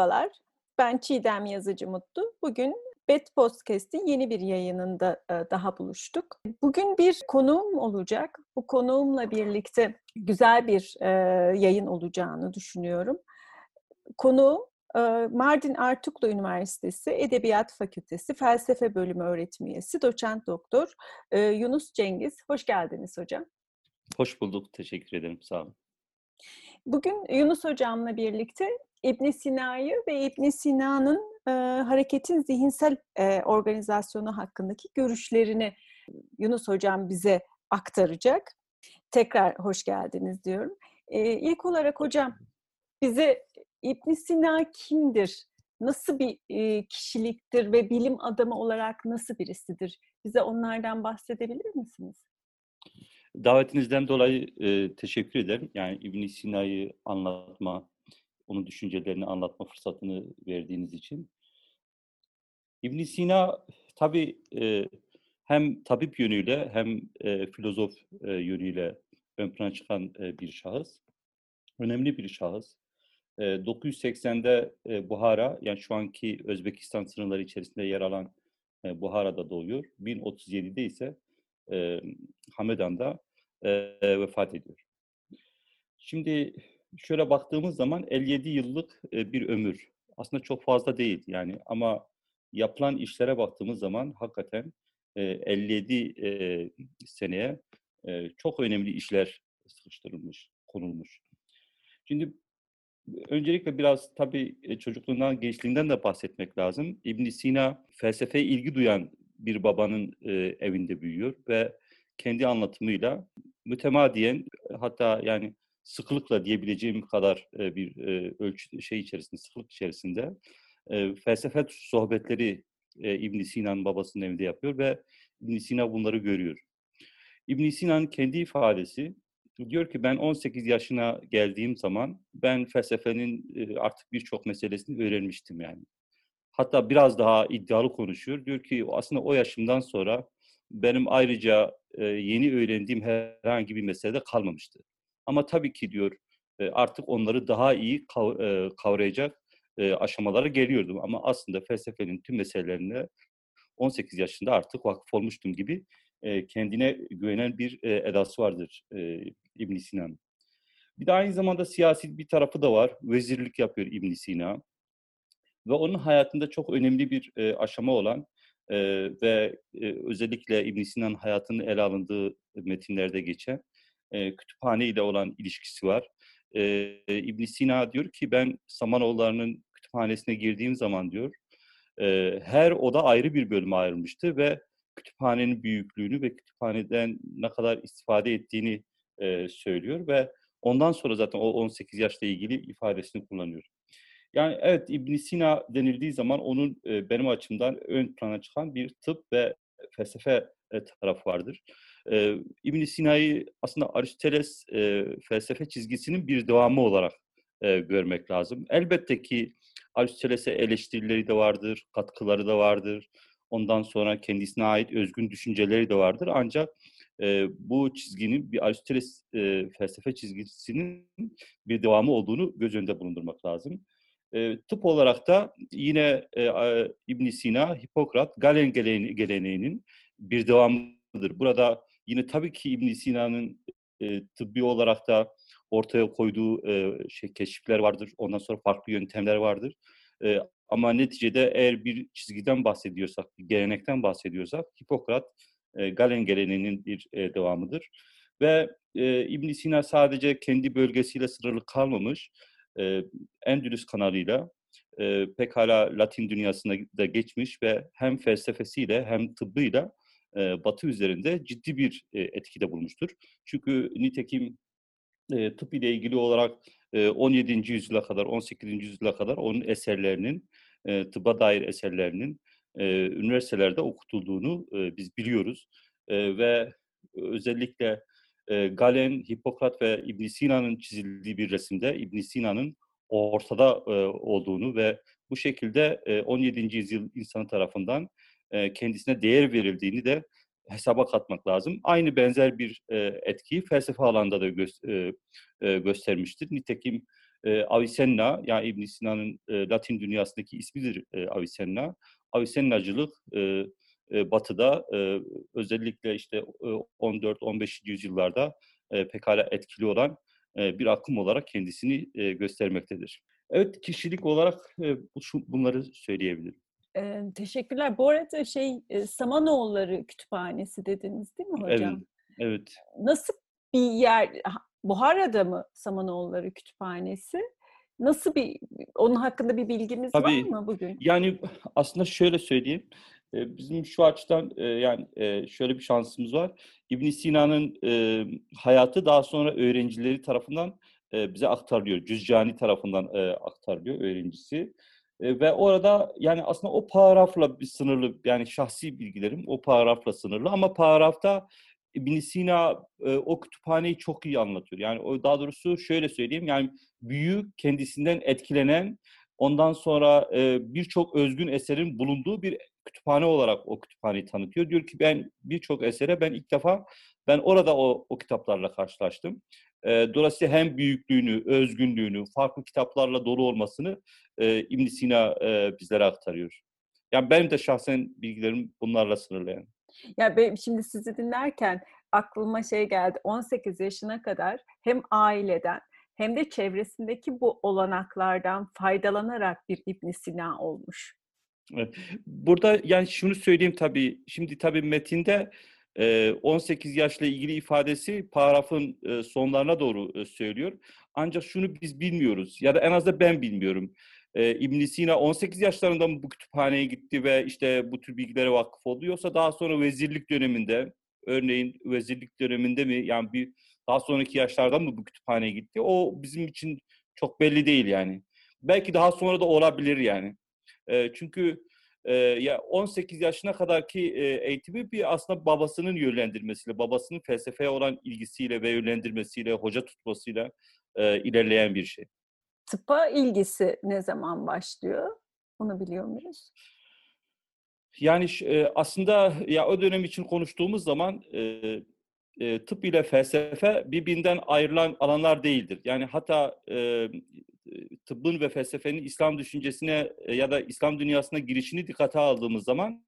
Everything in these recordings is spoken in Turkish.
Merhabalar, ben Çiğdem Yazıcı Mutlu. Bugün Bet Podcast'in yeni bir yayınında e, daha buluştuk. Bugün bir konuğum olacak. Bu konuğumla birlikte güzel bir e, yayın olacağını düşünüyorum. Konuğum e, Mardin Artuklu Üniversitesi Edebiyat Fakültesi Felsefe Bölümü öğretim üyesi, doçent doktor Yunus Cengiz. Hoş geldiniz hocam. Hoş bulduk, teşekkür ederim, sağ olun. Bugün Yunus Hocam'la birlikte İbn Sina'yı ve İbn Sina'nın e, hareketin zihinsel e, organizasyonu hakkındaki görüşlerini Yunus Hocam bize aktaracak. Tekrar hoş geldiniz diyorum. E, ilk olarak hocam bize İbn Sina kimdir? Nasıl bir e, kişiliktir ve bilim adamı olarak nasıl birisidir? Bize onlardan bahsedebilir misiniz? Davetinizden dolayı e, teşekkür ederim. Yani İbn Sina'yı anlatma, onun düşüncelerini anlatma fırsatını verdiğiniz için. İbn Sina tabii e, hem tabip yönüyle hem e, filozof e, yönüyle ön plana çıkan e, bir şahıs. Önemli bir şahıs. E, 980'de e, Buhara, yani şu anki Özbekistan sınırları içerisinde yer alan e, Buhara'da doğuyor. 1037'de ise e, Hamedan'da e, vefat ediyor. Şimdi şöyle baktığımız zaman 57 yıllık bir ömür. Aslında çok fazla değil yani ama yapılan işlere baktığımız zaman hakikaten 57 seneye çok önemli işler sıkıştırılmış, konulmuş. Şimdi öncelikle biraz tabii çocukluğundan, gençliğinden de bahsetmek lazım. ibn Sina felsefeye ilgi duyan bir babanın evinde büyüyor ve kendi anlatımıyla mütemadiyen hatta yani sıklıkla diyebileceğim kadar e, bir e, ölçü şey içerisinde, sıklık içerisinde e, felsefe sohbetleri e, ibn Sina'nın babasının evinde yapıyor ve ibn Sina bunları görüyor. ibn Sina'nın kendi ifadesi diyor ki ben 18 yaşına geldiğim zaman ben felsefenin e, artık birçok meselesini öğrenmiştim yani. Hatta biraz daha iddialı konuşuyor. Diyor ki aslında o yaşımdan sonra benim ayrıca e, yeni öğrendiğim herhangi bir meselede kalmamıştı. Ama tabii ki diyor artık onları daha iyi kavrayacak aşamalara geliyordum. Ama aslında felsefenin tüm meselelerine 18 yaşında artık vakıf olmuştum gibi kendine güvenen bir edası vardır ibn Sina'nın. Bir de aynı zamanda siyasi bir tarafı da var. Vezirlik yapıyor ibn Sina. Ve onun hayatında çok önemli bir aşama olan ve özellikle ibn Sina'nın hayatının ele alındığı metinlerde geçen e, kütüphane ile olan ilişkisi var. E, ibn Sina diyor ki ben Samanoğulları'nın kütüphanesine girdiğim zaman diyor e, her oda ayrı bir bölüme ayrılmıştı ve kütüphanenin büyüklüğünü ve kütüphaneden ne kadar istifade ettiğini e, söylüyor ve ondan sonra zaten o 18 yaşla ilgili ifadesini kullanıyor. Yani evet ibn Sina denildiği zaman onun e, benim açımdan ön plana çıkan bir tıp ve felsefe tarafı vardır e, ibn Sina'yı aslında Aristoteles e, felsefe çizgisinin bir devamı olarak e, görmek lazım. Elbette ki Aristoteles'e eleştirileri de vardır, katkıları da vardır. Ondan sonra kendisine ait özgün düşünceleri de vardır. Ancak e, bu çizginin bir Aristoteles e, felsefe çizgisinin bir devamı olduğunu göz önünde bulundurmak lazım. E, tıp olarak da yine e, ibn Sina, Hipokrat, Galen geleneğinin bir devamıdır. Burada Yine tabii ki ibn Sina'nın e, tıbbi olarak da ortaya koyduğu e, şey keşifler vardır. Ondan sonra farklı yöntemler vardır. E, ama neticede eğer bir çizgiden bahsediyorsak, bir gelenekten bahsediyorsak Hipokrat e, Galen geleneğinin bir e, devamıdır. Ve e, ibn Sina sadece kendi bölgesiyle sınırlı kalmamış. E, Endülüs kanalıyla e, pekala Latin dünyasında da geçmiş ve hem felsefesiyle hem tıbbıyla Batı üzerinde ciddi bir etkide bulmuştur. Çünkü nitekim tıp ile ilgili olarak 17. yüzyıla kadar, 18. yüzyıla kadar onun eserlerinin, tıbba dair eserlerinin üniversitelerde okutulduğunu biz biliyoruz. Ve özellikle Galen, Hipokrat ve ibn Sina'nın çizildiği bir resimde ibn Sina'nın ortada olduğunu ve bu şekilde 17. yüzyıl insanı tarafından kendisine değer verildiğini de hesaba katmak lazım. Aynı benzer bir etkiyi felsefe alanda da gö- göstermiştir. Nitekim e, Avicenna, yani ibn Sina'nın e, Latin dünyasındaki ismidir e, Avicenna. Avicennacılık e, e, Batı'da e, özellikle işte e, 14-15. yüzyıllarda e, pekala etkili olan e, bir akım olarak kendisini e, göstermektedir. Evet, kişilik olarak e, bunları söyleyebilirim. Ee, teşekkürler. Bu arada şey Samanoğulları Kütüphanesi dediniz değil mi hocam? Evet. evet. Nasıl bir yer? Buhara'da mı Samanoğulları Kütüphanesi? Nasıl bir, onun hakkında bir bilgimiz Tabii, var mı bugün? Yani aslında şöyle söyleyeyim. Bizim şu açıdan yani şöyle bir şansımız var. İbn Sina'nın hayatı daha sonra öğrencileri tarafından bize aktarılıyor. Cüzcani tarafından aktarılıyor öğrencisi. Ve orada yani aslında o paragrafla bir sınırlı yani şahsi bilgilerim o paragrafla sınırlı ama paragrafta ibn Sina e, o kütüphaneyi çok iyi anlatıyor. Yani o daha doğrusu şöyle söyleyeyim yani büyük kendisinden etkilenen ondan sonra e, birçok özgün eserin bulunduğu bir kütüphane olarak o kütüphaneyi tanıtıyor. Diyor ki ben birçok esere ben ilk defa ben orada o, o kitaplarla karşılaştım. E, dolayısıyla hem büyüklüğünü, özgünlüğünü, farklı kitaplarla dolu olmasını e, ibn Sina e, bizlere aktarıyor. Yani benim de şahsen bilgilerim bunlarla sınırlı yani. Ya ben şimdi sizi dinlerken aklıma şey geldi. 18 yaşına kadar hem aileden hem de çevresindeki bu olanaklardan faydalanarak bir İbn Sina olmuş. Burada yani şunu söyleyeyim tabii. Şimdi tabii metinde 18 yaşla ilgili ifadesi paragrafın sonlarına doğru söylüyor. Ancak şunu biz bilmiyoruz ya da en az ben bilmiyorum. ibn Sina 18 yaşlarında mı bu kütüphaneye gitti ve işte bu tür bilgilere vakıf oldu yoksa daha sonra vezirlik döneminde örneğin vezirlik döneminde mi yani bir daha sonraki yaşlarda mı bu kütüphaneye gitti? O bizim için çok belli değil yani. Belki daha sonra da olabilir yani. E, çünkü e, ya 18 yaşına kadarki e, eğitimi bir aslında babasının yönlendirmesiyle, babasının felsefeye olan ilgisiyle ve yönlendirmesiyle, hoca tutmasıyla e, ilerleyen bir şey. Tıpa ilgisi ne zaman başlıyor? Onu biliyor muyuz? Yani e, aslında ya o dönem için konuştuğumuz zaman e, e, tıp ile felsefe birbirinden ayrılan alanlar değildir. Yani hatta e, tıbbın ve felsefenin İslam düşüncesine e, ya da İslam dünyasına girişini dikkate aldığımız zaman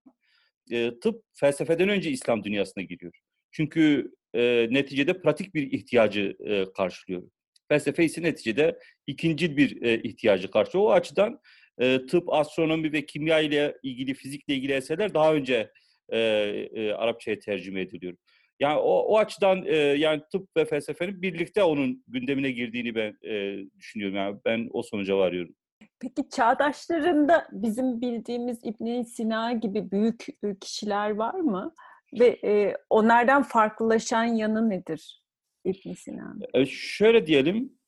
e, tıp felsefeden önce İslam dünyasına giriyor. Çünkü e, neticede pratik bir ihtiyacı e, karşılıyor. Felsefe ise neticede ikinci bir e, ihtiyacı karşılıyor. O açıdan e, tıp, astronomi ve kimya ile ilgili, fizikle ilgili eserler daha önce e, e, Arapçaya tercüme ediliyor. Yani o, o açıdan e, yani tıp ve felsefenin birlikte onun gündemine girdiğini ben e, düşünüyorum. Yani ben o sonuca varıyorum. Peki çağdaşlarında bizim bildiğimiz İbn Sina gibi büyük kişiler var mı? Ve e, onlardan farklılaşan yanı nedir İbn Sina'nın? E, şöyle diyelim,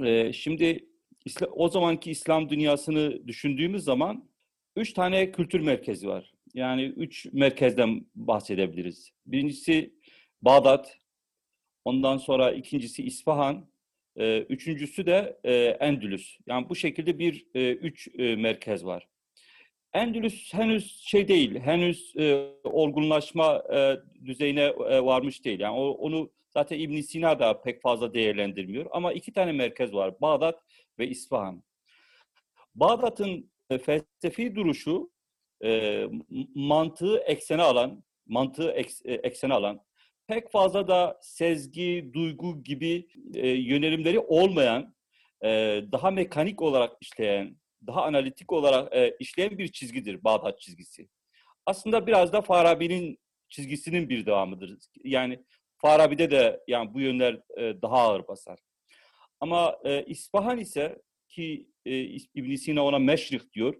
e, şimdi o zamanki İslam dünyasını düşündüğümüz zaman üç tane kültür merkezi var. Yani üç merkezden bahsedebiliriz. Birincisi Bağdat, ondan sonra ikincisi İsfahan, e, üçüncüsü de e, Endülüs. Yani bu şekilde bir e, üç e, merkez var. Endülüs henüz şey değil, henüz e, olgunlaşma e, düzeyine e, varmış değil. Yani o, onu zaten İbn Sina da pek fazla değerlendirmiyor. Ama iki tane merkez var, Bağdat ve İsfahan. Bağdat'ın e, felsefi duruşu e, mantığı eksene alan, mantığı eks, e, eksene alan, pek fazla da sezgi, duygu gibi e, yönelimleri olmayan, e, daha mekanik olarak işleyen, daha analitik olarak e, işleyen bir çizgidir Bağdat çizgisi. Aslında biraz da Farabi'nin çizgisinin bir devamıdır. Yani Farabi'de de yani bu yönler e, daha ağır basar. Ama e, İsfahan ise ki e, ibn Sina ona meşrik diyor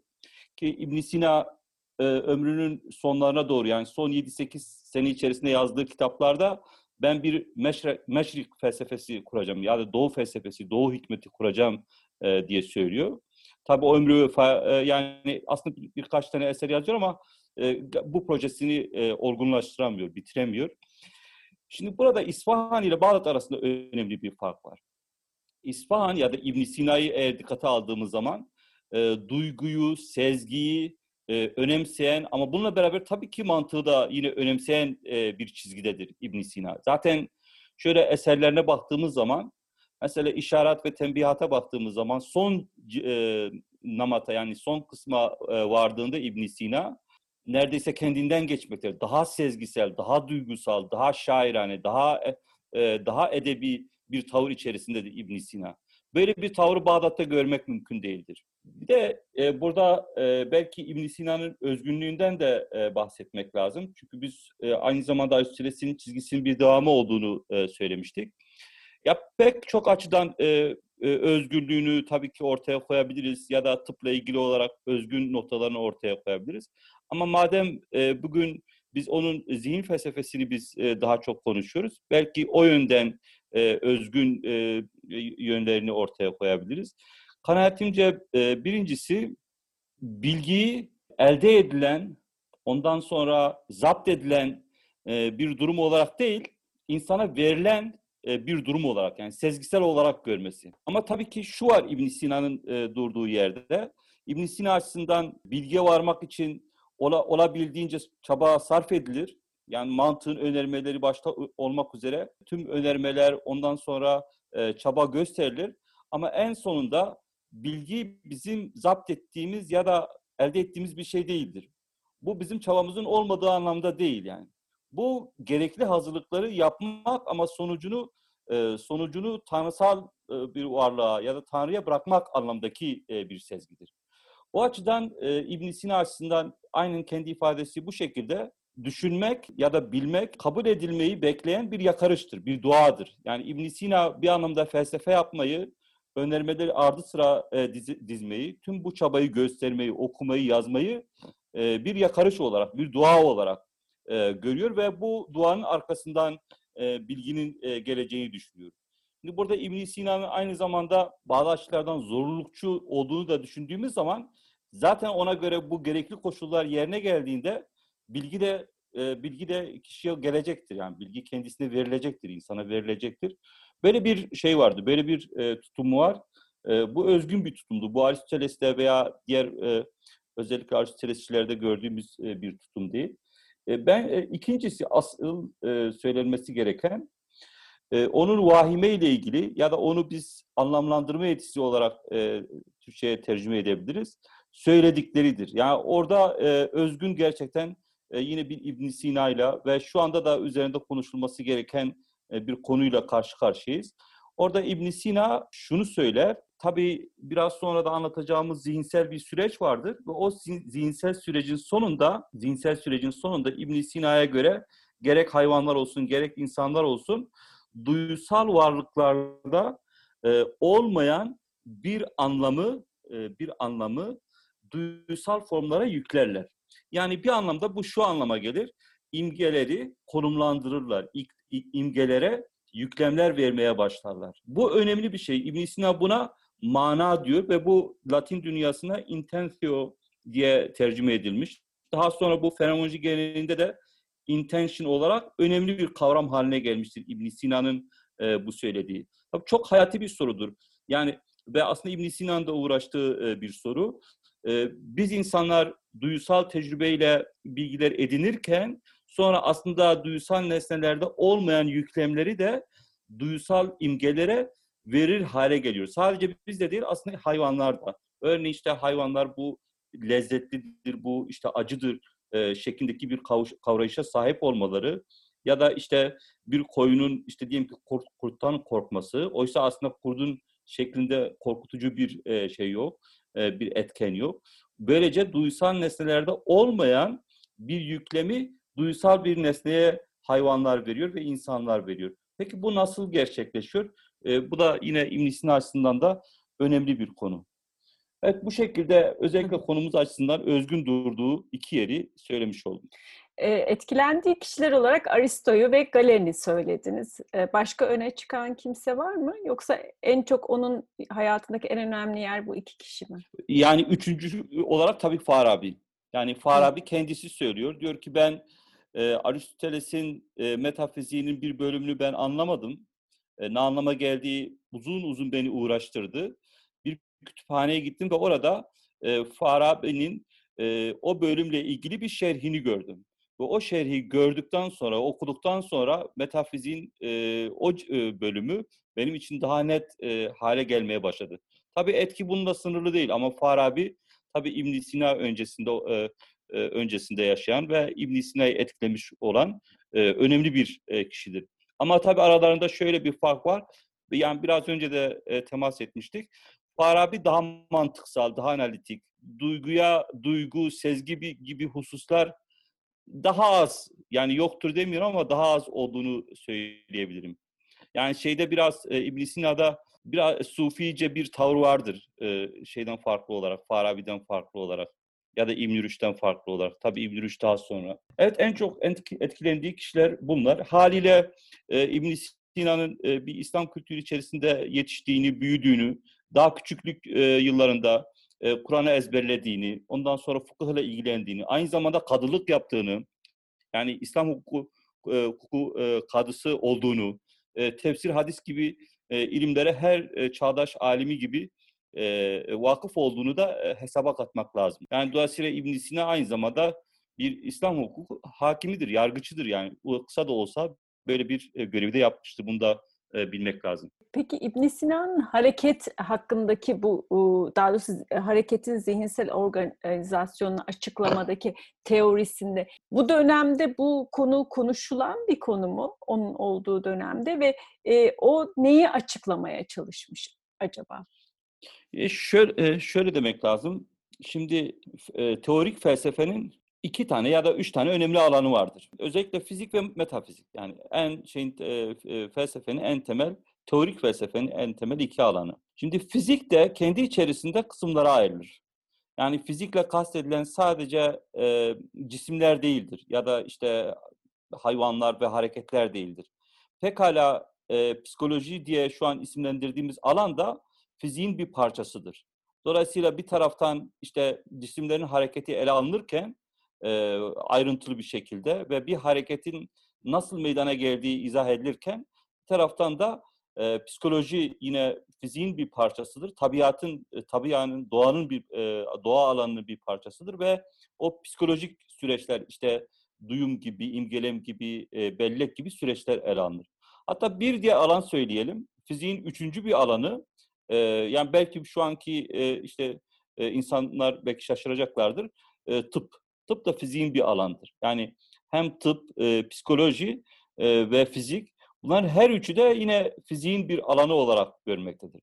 ki ibn Sina e, ömrünün sonlarına doğru yani son 7-8 sene içerisinde yazdığı kitaplarda ben bir meşrik, meşrik felsefesi kuracağım ya da doğu felsefesi, doğu hikmeti kuracağım e, diye söylüyor. Tabii o ömrü e, yani aslında birkaç tane eser yazıyor ama e, bu projesini e, olgunlaştıramıyor, bitiremiyor. Şimdi burada İsfahan ile Bağdat arasında önemli bir fark var. İsfahan ya da İbn Sina'yı eğer dikkate aldığımız zaman e, duyguyu, sezgiyi, e, önemseyen ama bununla beraber tabii ki mantığı da yine önemseyen e, bir çizgidedir İbn Sina. Zaten şöyle eserlerine baktığımız zaman Mesela işaret ve tembihata baktığımız zaman son e, namata yani son kısma e, vardığında İbn Sina neredeyse kendinden geçmektedir. Daha sezgisel, daha duygusal, daha şairane, daha e, daha edebi bir tavır içerisindedir İbn Sina. Böyle bir tavrı Bağdat'ta görmek mümkün değildir. Bir de e, burada e, belki İbn Sina'nın özgünlüğünden de e, bahsetmek lazım. Çünkü biz e, aynı zamanda Aristoteles'in çizgisinin bir devamı olduğunu e, söylemiştik. Ya pek çok açıdan e, e, özgürlüğünü tabii ki ortaya koyabiliriz ya da tıpla ilgili olarak özgün noktalarını ortaya koyabiliriz. Ama madem e, bugün biz onun zihin felsefesini biz e, daha çok konuşuyoruz, belki o yönden e, özgün e, yönlerini ortaya koyabiliriz. Kanaatimce e, birincisi bilgiyi elde edilen, ondan sonra zapt edilen e, bir durum olarak değil, insana verilen e, bir durum olarak yani sezgisel olarak görmesi. Ama tabii ki şu var İbn Sina'nın durduğu yerde. İbn Sina açısından bilgiye varmak için ola, olabildiğince çaba sarf edilir. Yani mantığın önermeleri başta olmak üzere tüm önermeler ondan sonra çaba gösterilir. Ama en sonunda bilgi bizim zapt ettiğimiz ya da elde ettiğimiz bir şey değildir. Bu bizim çabamızın olmadığı anlamda değil yani. Bu gerekli hazırlıkları yapmak ama sonucunu e, sonucunu tanrısal e, bir varlığa ya da Tanrı'ya bırakmak anlamdaki e, bir sezgidir. O açıdan ibn Sina açısından aynen kendi ifadesi bu şekilde düşünmek ya da bilmek kabul edilmeyi bekleyen bir yakarıştır, bir duadır. Yani ibn Sina bir anlamda felsefe yapmayı, önermeleri ardı sıra e, diz, dizmeyi, tüm bu çabayı göstermeyi, okumayı, yazmayı e, bir yakarış olarak, bir dua olarak e, görüyor ve bu duanın arkasından e, bilginin e, geleceğini düşünüyor. Şimdi burada ibn Sina'nın aynı zamanda bazı açılardan zorlukçu olduğunu da düşündüğümüz zaman zaten ona göre bu gerekli koşullar yerine geldiğinde bilgi de e, bilgi de kişiye gelecektir. Yani bilgi kendisine verilecektir, insana verilecektir. Böyle bir şey vardı, böyle bir e, tutumu var. E, bu özgün bir tutumdu. Bu Aristoteles'te veya diğer e, özellikle Aristotelesçilerde gördüğümüz e, bir tutum değil. E, ben e, ikincisi asıl e, söylenmesi gereken e, onun vahime ile ilgili ya da onu biz anlamlandırma yetisi olarak e, Türkçe'ye tercüme edebiliriz. Söyledikleridir. Yani orada e, özgün gerçekten e, yine bir İbn Sina ile ve şu anda da üzerinde konuşulması gereken bir konuyla karşı karşıyayız. Orada İbn Sina şunu söyler. Tabii biraz sonra da anlatacağımız zihinsel bir süreç vardır ve o zihinsel sürecin sonunda, zihinsel sürecin sonunda İbn Sina'ya göre gerek hayvanlar olsun, gerek insanlar olsun duysal varlıklarda e, olmayan bir anlamı e, bir anlamı duysal formlara yüklerler. Yani bir anlamda bu şu anlama gelir. İmgeleri konumlandırırlar. İmgelere yüklemler vermeye başlarlar. Bu önemli bir şey. İbn Sina buna mana diyor ve bu Latin dünyasına intensio diye tercüme edilmiş. Daha sonra bu fenomenoloji geleneğinde de intention olarak önemli bir kavram haline gelmiştir İbn Sina'nın e, bu söylediği. Tabii çok hayati bir sorudur. Yani ve aslında İbn Sina'nın da uğraştığı e, bir soru. E, biz insanlar duysal tecrübeyle bilgiler edinirken sonra aslında duysal nesnelerde olmayan yüklemleri de duysal imgelere verir hale geliyor. Sadece biz de değil aslında hayvanlar da. Örneğin işte hayvanlar bu lezzetlidir, bu işte acıdır e, şeklindeki bir kavrayışa sahip olmaları ya da işte bir koyunun işte diyelim ki kurt, kurttan korkması oysa aslında kurdun şeklinde korkutucu bir e, şey yok, e, bir etken yok. Böylece duysal nesnelerde olmayan bir yüklemi duysal bir nesneye hayvanlar veriyor ve insanlar veriyor. Peki bu nasıl gerçekleşiyor? E, bu da yine İbn Sina açısından da önemli bir konu. Evet bu şekilde özellikle konumuz açısından özgün durduğu iki yeri söylemiş oldum. Etkilendiği kişiler olarak Aristo'yu ve Galen'i söylediniz. Başka öne çıkan kimse var mı? Yoksa en çok onun hayatındaki en önemli yer bu iki kişi mi? Yani üçüncü olarak tabii Farabi. Yani Farabi kendisi söylüyor. Diyor ki ben e, Aristoteles'in e, metafiziğinin bir bölümünü ben anlamadım. E, ne anlama geldiği uzun uzun beni uğraştırdı. Bir kütüphaneye gittim ve orada e, Farabi'nin e, o bölümle ilgili bir şerhini gördüm. Ve o şerhi gördükten sonra, okuduktan sonra metafiziğin e, o e, bölümü benim için daha net e, hale gelmeye başladı. Tabii etki bununla sınırlı değil ama Farabi tabii İbn Sina öncesinde e, e, öncesinde yaşayan ve İbn Sina'yı etkilemiş olan e, önemli bir e, kişidir. Ama tabii aralarında şöyle bir fark var. Yani biraz önce de temas etmiştik. Farabi daha mantıksal, daha analitik, duyguya, duygu, sezgi gibi, hususlar daha az, yani yoktur demiyorum ama daha az olduğunu söyleyebilirim. Yani şeyde biraz e, İbn Sina'da biraz sufice bir tavır vardır şeyden farklı olarak, Farabi'den farklı olarak ya da İbn Rüşd'den farklı olarak. Tabii İbn Rüşd daha sonra. Evet en çok etkilendiği kişiler bunlar. Haliyle e, İbn Sina'nın e, bir İslam kültürü içerisinde yetiştiğini, büyüdüğünü, daha küçüklük e, yıllarında e, Kur'an'ı ezberlediğini, ondan sonra fıkıhla ilgilendiğini, aynı zamanda kadılık yaptığını, yani İslam hukuku, e, hukuku e, kadısı olduğunu, e, tefsir, hadis gibi e, ilimlere her e, çağdaş alimi gibi e, vakıf olduğunu da e, hesaba katmak lazım. Yani dolayısıyla İbn Sina aynı zamanda bir İslam hukuku hakimidir, yargıçıdır yani. Kısa da olsa böyle bir e, görevi de yapmıştır. Bunu da e, bilmek lazım. Peki İbn Sina'nın hareket hakkındaki bu daha doğrusu hareketin zihinsel organizasyonunu açıklamadaki teorisinde bu dönemde bu konu konuşulan bir konu mu onun olduğu dönemde ve e, o neyi açıklamaya çalışmış acaba? E şöyle, şöyle demek lazım. Şimdi e, teorik felsefenin iki tane ya da üç tane önemli alanı vardır. Özellikle fizik ve metafizik. Yani en şeyin e, e, felsefenin en temel, teorik felsefenin en temel iki alanı. Şimdi fizik de kendi içerisinde kısımlara ayrılır. Yani fizikle kastedilen sadece e, cisimler değildir ya da işte hayvanlar ve hareketler değildir. Pekala e, psikoloji diye şu an isimlendirdiğimiz alan da fiziğin bir parçasıdır. Dolayısıyla bir taraftan işte cisimlerin hareketi ele alınırken e, ayrıntılı bir şekilde ve bir hareketin nasıl meydana geldiği izah edilirken bir taraftan da e, psikoloji yine fiziğin bir parçasıdır. Tabiatın, e, tabianın, doğanın bir e, doğa alanının bir parçasıdır ve o psikolojik süreçler işte duyum gibi, imgelem gibi, e, bellek gibi süreçler ele alınır. Hatta bir diğer alan söyleyelim. Fiziğin üçüncü bir alanı, e, yani belki şu anki e, işte e, insanlar belki şaşıracaklardır. E, tıp. Tıp da fiziğin bir alandır. Yani hem tıp, e, psikoloji e, ve fizik bunların her üçü de yine fiziğin bir alanı olarak görmektedir.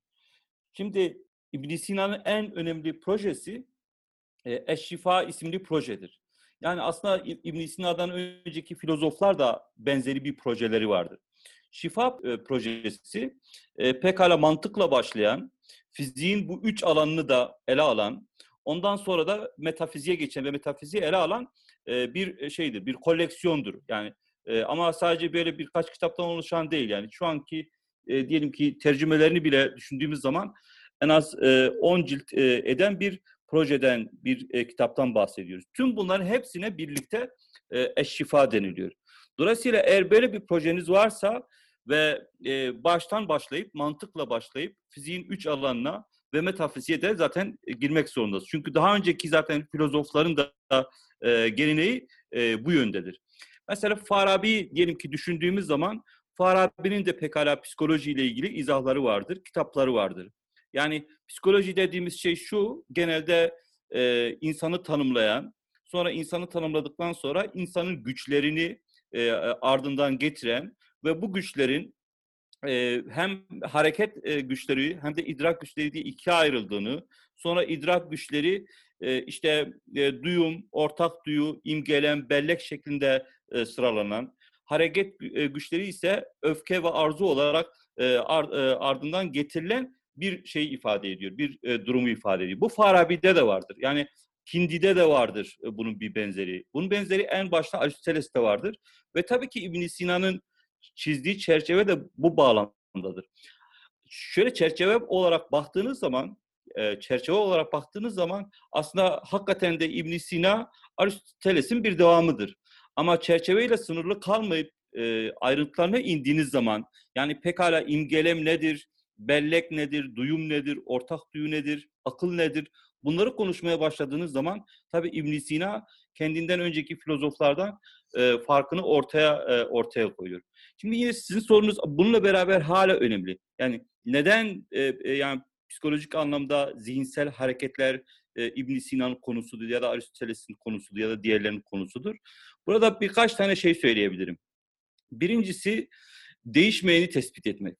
Şimdi İbn Sina'nın en önemli projesi e, Eşşifa isimli projedir. Yani aslında İbn Sina'dan önceki filozoflar da benzeri bir projeleri vardır. Şifa e, projesi e, pekala mantıkla başlayan, fiziğin bu üç alanını da ele alan, Ondan sonra da metafiziğe geçen ve metafiziği ele alan e, bir şeydir, bir koleksiyondur. Yani ama sadece böyle birkaç kitaptan oluşan değil. Yani şu anki diyelim ki tercümelerini bile düşündüğümüz zaman en az 10 cilt eden bir projeden, bir kitaptan bahsediyoruz. Tüm bunların hepsine birlikte eşşifa deniliyor. Dolayısıyla eğer böyle bir projeniz varsa ve baştan başlayıp, mantıkla başlayıp fiziğin üç alanına ve metafiziğe de zaten e, girmek zorundasın. Çünkü daha önceki zaten filozofların da e, geleneği e, bu yöndedir. Mesela Farabi diyelim ki düşündüğümüz zaman Farabi'nin de pekala psikolojiyle ilgili izahları vardır, kitapları vardır. Yani psikoloji dediğimiz şey şu, genelde e, insanı tanımlayan, sonra insanı tanımladıktan sonra insanın güçlerini e, ardından getiren ve bu güçlerin e, hem hareket e, güçleri hem de idrak güçleri diye ikiye ayrıldığını, sonra idrak güçleri e, işte e, duyum, ortak duyu, imgelem, bellek şeklinde e, sıralanan, hareket e, güçleri ise öfke ve arzu olarak e, ar, e, ardından getirilen bir şey ifade ediyor, bir e, durumu ifade ediyor. Bu Farabi'de de vardır. Yani Hindi'de de vardır bunun bir benzeri. Bunun benzeri en başta Aristoteles'te vardır. Ve tabii ki İbn Sina'nın çizdiği çerçeve de bu bağlamdadır. Şöyle çerçeve olarak baktığınız zaman, e, çerçeve olarak baktığınız zaman aslında hakikaten de İbn Sina Aristoteles'in bir devamıdır. Ama çerçeveyle sınırlı kalmayıp e, ayrıntılarına indiğiniz zaman yani pekala imgelem nedir, bellek nedir, duyum nedir, ortak duyu nedir, akıl nedir? Bunları konuşmaya başladığınız zaman tabii ibn Sina kendinden önceki filozoflardan e, farkını ortaya e, ortaya koyuyor. Şimdi yine sizin sorunuz bununla beraber hala önemli. Yani neden e, e, yani psikolojik anlamda zihinsel hareketler e, ibn Sina'nın konusudur ya da Aristoteles'in konusudur ya da diğerlerinin konusudur. Burada birkaç tane şey söyleyebilirim. Birincisi değişmeyeni tespit etmek.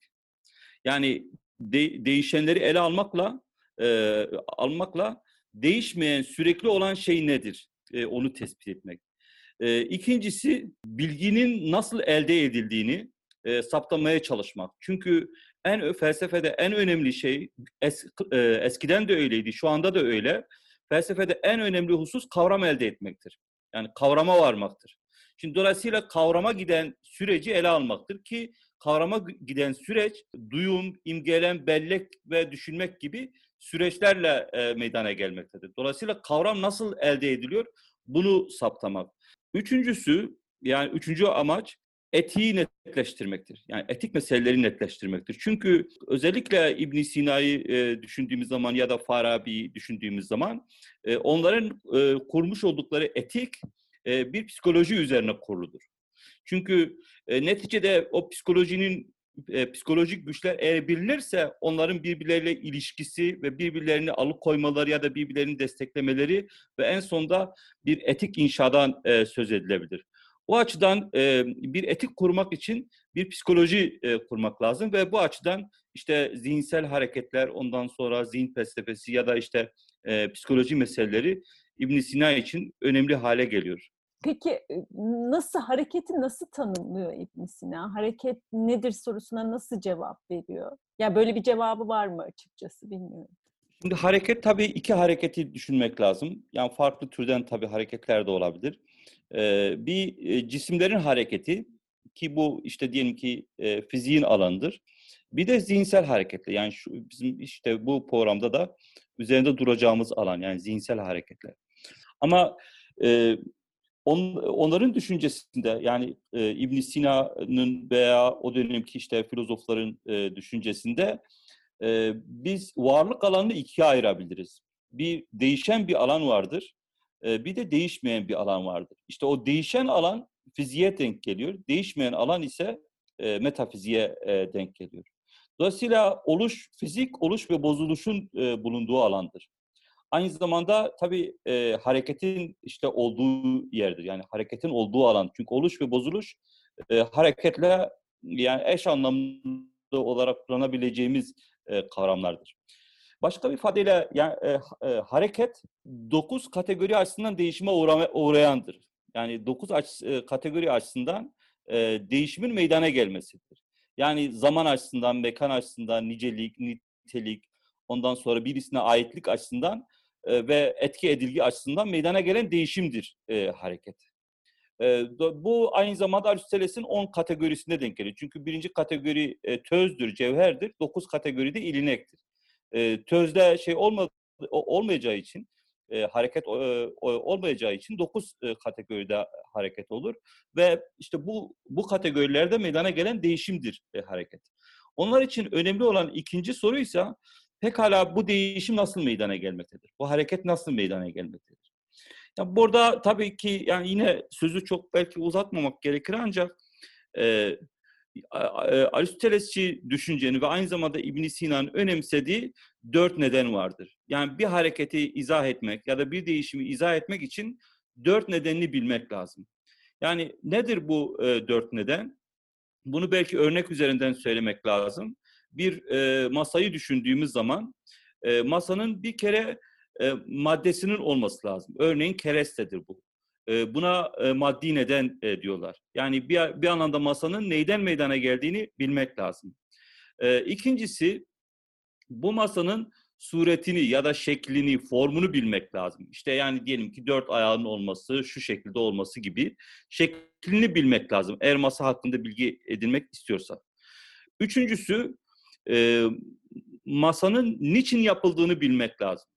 Yani de, değişenleri ele almakla e, almakla değişmeyen sürekli olan şey nedir? E, onu tespit etmek. E, ikincisi bilginin nasıl elde edildiğini e, saptamaya çalışmak. Çünkü en felsefede en önemli şey es, e, eskiden de öyleydi, şu anda da öyle. Felsefede en önemli husus kavram elde etmektir. Yani kavrama varmaktır. Şimdi dolayısıyla kavrama giden süreci ele almaktır ki kavrama giden süreç duyum, imgelem, bellek ve düşünmek gibi süreçlerle e, meydana gelmektedir. Dolayısıyla kavram nasıl elde ediliyor? Bunu saptamak. Üçüncüsü yani üçüncü amaç etiği netleştirmektir. Yani etik meseleleri netleştirmektir. Çünkü özellikle İbn Sina'yı e, düşündüğümüz zaman ya da Farabi'yi düşündüğümüz zaman e, onların e, kurmuş oldukları etik e, bir psikoloji üzerine kuruludur. Çünkü e, neticede o psikolojinin e, psikolojik güçler eğer onların birbirleriyle ilişkisi ve birbirlerini alıkoymaları ya da birbirlerini desteklemeleri ve en sonunda bir etik inşadan e, söz edilebilir. O açıdan e, bir etik kurmak için bir psikoloji e, kurmak lazım ve bu açıdan işte zihinsel hareketler, ondan sonra zihin felsefesi ya da işte e, psikoloji meseleleri İbn Sina için önemli hale geliyor. Peki nasıl hareketi nasıl tanımlıyor İbn Sina? Hareket nedir sorusuna nasıl cevap veriyor? Ya böyle bir cevabı var mı açıkçası bilmiyorum. Şimdi hareket tabii iki hareketi düşünmek lazım. Yani farklı türden tabii hareketler de olabilir. Ee, bir cisimlerin hareketi ki bu işte diyelim ki e, fiziğin alanıdır. Bir de zihinsel hareketler. Yani şu bizim işte bu programda da üzerinde duracağımız alan yani zihinsel hareketler. Ama e, on, onların düşüncesinde yani e, ibn Sina'nın veya o dönemki işte filozofların e, düşüncesinde e, biz varlık alanını ikiye ayırabiliriz. Bir değişen bir alan vardır, e, bir de değişmeyen bir alan vardır. İşte o değişen alan fiziğe denk geliyor, değişmeyen alan ise e, metafiziğe e, denk geliyor. Dolayısıyla oluş, fizik oluş ve bozuluşun e, bulunduğu alandır. Aynı zamanda tabii e, hareketin işte olduğu yerdir. Yani hareketin olduğu alan. Çünkü oluş ve bozuluş e, hareketle yani eş anlamlı olarak kullanabileceğimiz e, kavramlardır. Başka bir ifadeyle yani, e, e, hareket dokuz kategori açısından değişime uğrama, uğrayandır. Yani dokuz aç, e, kategori açısından e, değişimin meydana gelmesidir. Yani zaman açısından, mekan açısından, nicelik, nitelik, ondan sonra birisine aitlik açısından ve etki edilgi açısından meydana gelen değişimdir e, hareket. E, bu aynı zamanda Aristoteles'in 10 kategorisine denk geliyor. Çünkü birinci kategori e, tözdür, cevherdir. 9 kategoride ilinektir. E, tözde şey olma, olmayacağı için e, hareket e, olmayacağı için 9 e, kategoride hareket olur ve işte bu bu kategorilerde meydana gelen değişimdir e, hareket. Onlar için önemli olan ikinci soruysa Pekala bu değişim nasıl meydana gelmektedir? Bu hareket nasıl meydana gelmektedir? Ya burada tabii ki yani yine sözü çok belki uzatmamak gerekir ancak e, Aristotelesçi düşüncenin ve aynı zamanda İbn Sina'nın önemsediği dört neden vardır. Yani bir hareketi izah etmek ya da bir değişimi izah etmek için dört nedenini bilmek lazım. Yani nedir bu e, dört neden? Bunu belki örnek üzerinden söylemek lazım bir e, masayı düşündüğümüz zaman e, masanın bir kere e, maddesinin olması lazım. Örneğin kerestedir bu. E, buna e, maddi neden e, diyorlar. Yani bir, bir anlamda masanın neyden meydana geldiğini bilmek lazım. E, ikincisi bu masanın suretini ya da şeklini, formunu bilmek lazım. İşte yani diyelim ki dört ayağının olması, şu şekilde olması gibi şeklini bilmek lazım. Eğer masa hakkında bilgi edinmek istiyorsa. Üçüncüsü e, masanın niçin yapıldığını bilmek lazım.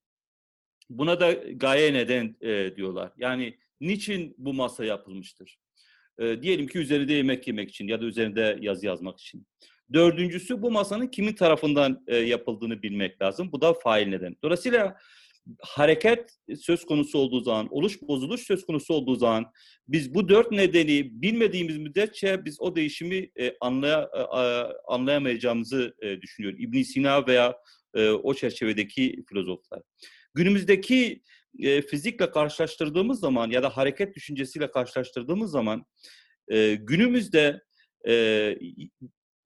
Buna da gaye neden e, diyorlar. Yani niçin bu masa yapılmıştır? E, diyelim ki üzerinde yemek yemek için ya da üzerinde yazı yazmak için. Dördüncüsü bu masanın kimin tarafından e, yapıldığını bilmek lazım. Bu da fail neden. Dolayısıyla hareket söz konusu olduğu zaman, oluş bozuluş söz konusu olduğu zaman biz bu dört nedeni bilmediğimiz müddetçe biz o değişimi e, anlaya, e, anlayamayacağımızı e, düşünüyorum. ibn Sina veya e, o çerçevedeki filozoflar. Günümüzdeki e, fizikle karşılaştırdığımız zaman ya da hareket düşüncesiyle karşılaştırdığımız zaman e, günümüzde e,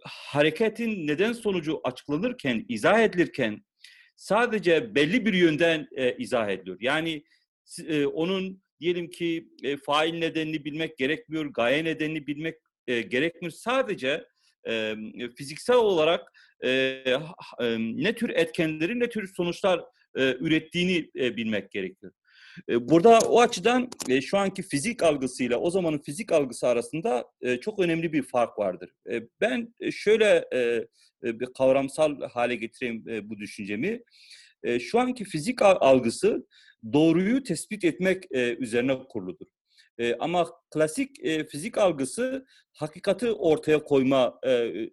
hareketin neden sonucu açıklanırken, izah edilirken sadece belli bir yönden e, izah ediliyor. Yani e, onun diyelim ki e, fail nedenini bilmek gerekmiyor, gaye nedenini bilmek e, gerekmiyor. Sadece e, fiziksel olarak e, e, ne tür etkenleri, ne tür sonuçlar e, ürettiğini e, bilmek gerekiyor. E, burada o açıdan e, şu anki fizik algısıyla o zamanın fizik algısı arasında e, çok önemli bir fark vardır. E, ben e, şöyle e, bir kavramsal hale getireyim e, bu düşüncemi. E, şu anki fizik algısı doğruyu tespit etmek e, üzerine kuruludur. E, ama klasik e, fizik algısı hakikati ortaya koyma e, e,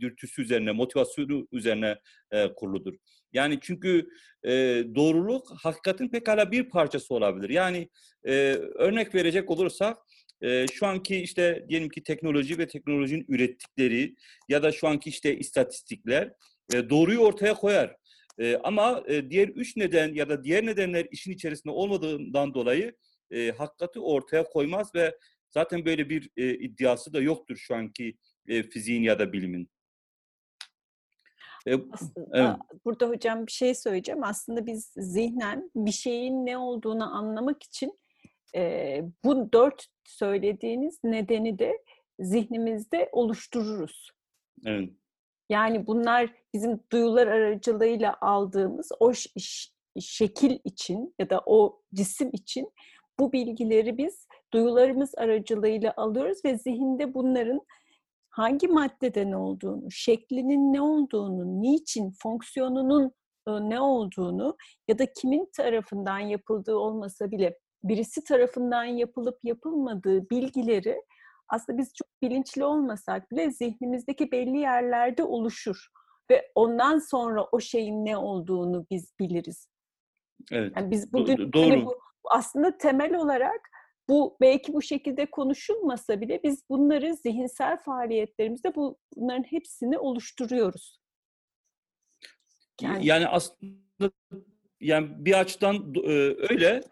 dürtüsü üzerine, motivasyonu üzerine e, kuruludur. Yani çünkü e, doğruluk hakikatin pekala bir parçası olabilir. Yani e, örnek verecek olursak e, şu anki işte diyelim ki teknoloji ve teknolojinin ürettikleri ya da şu anki işte istatistikler e, doğruyu ortaya koyar. E, ama e, diğer üç neden ya da diğer nedenler işin içerisinde olmadığından dolayı e, hakikati ortaya koymaz ve zaten böyle bir e, iddiası da yoktur şu anki e, fiziğin ya da bilimin. Aslında evet. burada hocam bir şey söyleyeceğim. Aslında biz zihnen bir şeyin ne olduğunu anlamak için e, bu dört söylediğiniz nedeni de zihnimizde oluştururuz. Evet. Yani bunlar bizim duyular aracılığıyla aldığımız o şekil için ya da o cisim için bu bilgileri biz duyularımız aracılığıyla alıyoruz ve zihinde bunların hangi maddeden olduğunu, şeklinin ne olduğunu, niçin, fonksiyonunun ne olduğunu ya da kimin tarafından yapıldığı olmasa bile birisi tarafından yapılıp yapılmadığı bilgileri aslında biz çok bilinçli olmasak bile zihnimizdeki belli yerlerde oluşur ve ondan sonra o şeyin ne olduğunu biz biliriz. Evet. Yani biz bugün Do- doğru. Hani bu aslında temel olarak bu belki bu şekilde konuşulmasa bile biz bunları zihinsel faaliyetlerimizde bu, bunların hepsini oluşturuyoruz. Yani, yani aslında yani bir açıdan e, öyle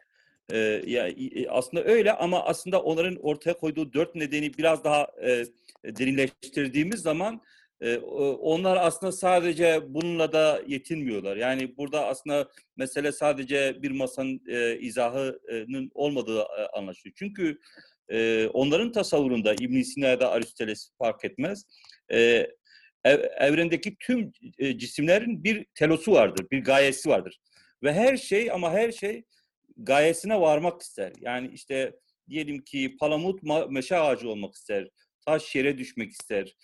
e, ya aslında öyle ama aslında onların ortaya koyduğu dört nedeni biraz daha e, derinleştirdiğimiz zaman e, onlar aslında sadece bununla da yetinmiyorlar. Yani burada aslında mesele sadece bir masanın e, izahının olmadığı e, anlaşılıyor. Çünkü e, onların tasavvurunda İbn Sina ya da Aristoteles fark etmez. E, ev, evrendeki tüm e, cisimlerin bir telosu vardır, bir gayesi vardır. Ve her şey ama her şey gayesine varmak ister. Yani işte diyelim ki palamut meşe ağacı olmak ister, taş yere düşmek ister,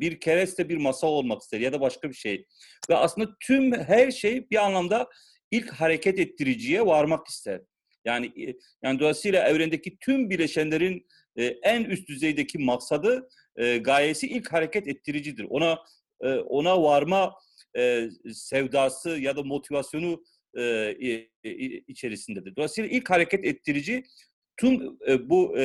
bir kereste bir masa olmak ister ya da başka bir şey. Ve aslında tüm her şey bir anlamda ilk hareket ettiriciye varmak ister. Yani yani dolayısıyla evrendeki tüm bileşenlerin en üst düzeydeki maksadı gayesi ilk hareket ettiricidir. Ona ona varma sevdası ya da motivasyonu içerisindedir. Dolayısıyla ilk hareket ettirici tüm bu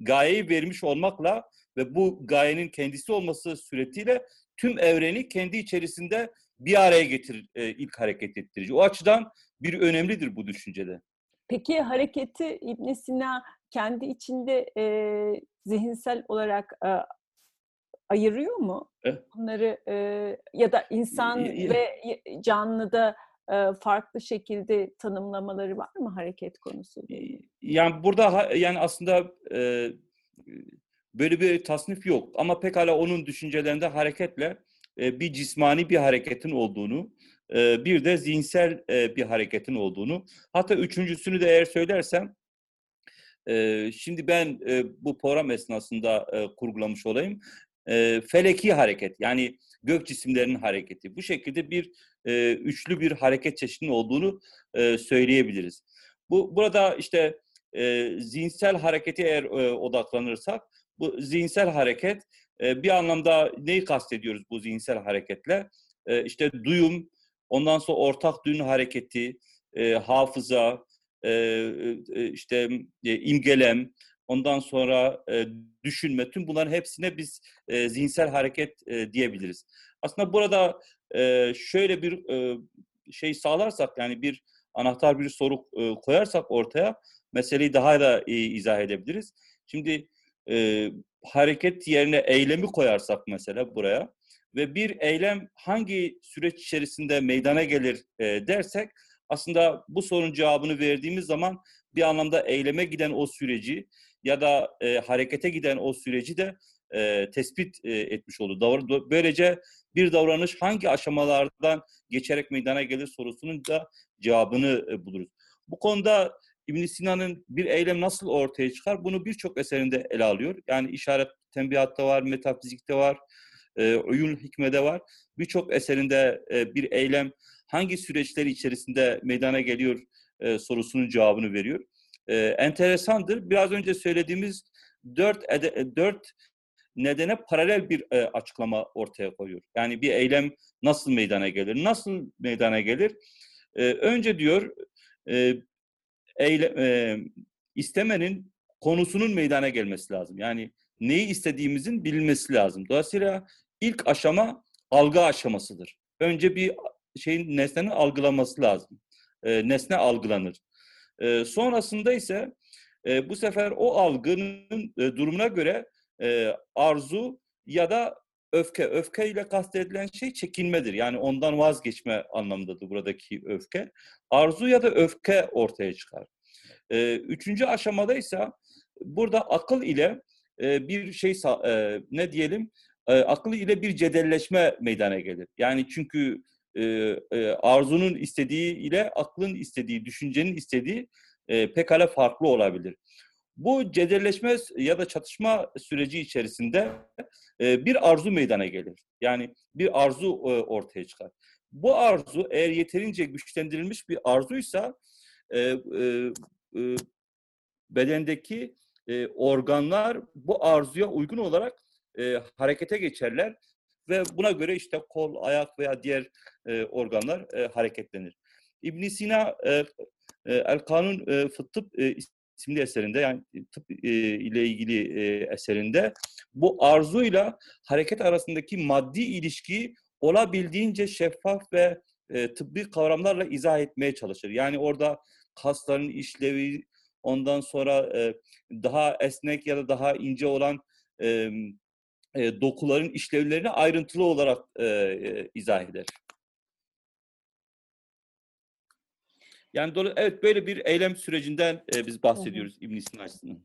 gayeyi vermiş olmakla ve bu gayenin kendisi olması suretiyle tüm evreni kendi içerisinde bir araya getirir e, ilk hareket ettirici. O açıdan bir önemlidir bu düşüncede. Peki hareketi İbn Sina kendi içinde e, zihinsel olarak e, ayırıyor mu? Evet. Bunları e, ya da insan e, ve canlıda e, farklı şekilde tanımlamaları var mı hareket konusu? Yani burada yani aslında e, Böyle bir tasnif yok ama pekala onun düşüncelerinde hareketle e, bir cismani bir hareketin olduğunu, e, bir de zihinsel e, bir hareketin olduğunu, hatta üçüncüsünü de eğer söylersem, şimdi ben bu program esnasında kurgulamış olayım, e, feleki hareket yani gök cisimlerinin hareketi. Bu şekilde bir e, üçlü bir hareket çeşidinin olduğunu e, söyleyebiliriz. Bu burada işte e, zihinsel hareketi eğer e, odaklanırsak bu zihinsel hareket e, bir anlamda neyi kastediyoruz bu zihinsel hareketle? E, işte duyum, ondan sonra ortak duyun hareketi, e, hafıza, e, işte e, imgelem, ondan sonra e, düşünme, tüm bunların hepsine biz e, zihinsel hareket e, diyebiliriz. Aslında burada e, şöyle bir e, şey sağlarsak, yani bir anahtar bir soru e, koyarsak ortaya, meseleyi daha da e, izah edebiliriz. Şimdi e, hareket yerine eylemi koyarsak mesela buraya ve bir eylem hangi süreç içerisinde meydana gelir e, dersek aslında bu sorunun cevabını verdiğimiz zaman bir anlamda eyleme giden o süreci ya da e, harekete giden o süreci de e, tespit e, etmiş oldu. Böylece bir davranış hangi aşamalardan geçerek meydana gelir sorusunun da cevabını e, buluruz. Bu konuda ibn Sina'nın bir eylem nasıl ortaya çıkar? Bunu birçok eserinde ele alıyor. Yani işaret tembihatta var, metafizikte var, e, oyun hikmede var. Birçok eserinde e, bir eylem hangi süreçleri içerisinde meydana geliyor e, sorusunun cevabını veriyor. E, enteresandır. Biraz önce söylediğimiz dört, ede, dört nedene paralel bir e, açıklama ortaya koyuyor. Yani bir eylem nasıl meydana gelir? Nasıl meydana gelir? E, önce diyor e, eyle, e, istemenin konusunun meydana gelmesi lazım. Yani neyi istediğimizin bilinmesi lazım. Dolayısıyla ilk aşama algı aşamasıdır. Önce bir şeyin nesnenin algılanması lazım. E, nesne algılanır. E, sonrasında ise e, bu sefer o algının e, durumuna göre e, arzu ya da öfke. Öfke ile kastedilen şey çekinmedir. Yani ondan vazgeçme anlamındadır buradaki öfke. Arzu ya da öfke ortaya çıkar. E, üçüncü aşamada ise burada akıl ile e, bir şey e, ne diyelim e, akıl ile bir cedelleşme meydana gelir. Yani çünkü e, e, arzunun istediği ile aklın istediği, düşüncenin istediği e, pekala farklı olabilir. Bu cedelleşme ya da çatışma süreci içerisinde bir arzu meydana gelir. Yani bir arzu ortaya çıkar. Bu arzu eğer yeterince güçlendirilmiş bir arzuysa bedendeki organlar bu arzuya uygun olarak harekete geçerler ve buna göre işte kol, ayak veya diğer e, organlar e, hareketlenir. İbn Sina e, e, El Kanun e, Tıp e, isimli eserinde yani tıp e, ile ilgili e, eserinde bu arzuyla hareket arasındaki maddi ilişkiyi olabildiğince şeffaf ve e, tıbbi kavramlarla izah etmeye çalışır. Yani orada kasların işlevi, ondan sonra e, daha esnek ya da daha ince olan e, e, dokuların işlevlerini ayrıntılı olarak e, e, izah eder. Yani evet böyle bir eylem sürecinden e, biz bahsediyoruz İbn Sina açısından.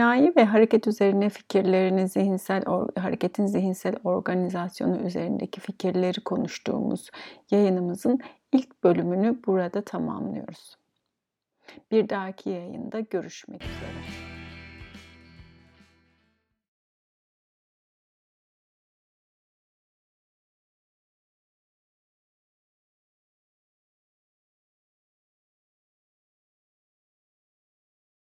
Dünyayı ve hareket üzerine fikirlerini, zihinsel hareketin zihinsel organizasyonu üzerindeki fikirleri konuştuğumuz yayınımızın ilk bölümünü burada tamamlıyoruz. Bir dahaki yayında görüşmek üzere.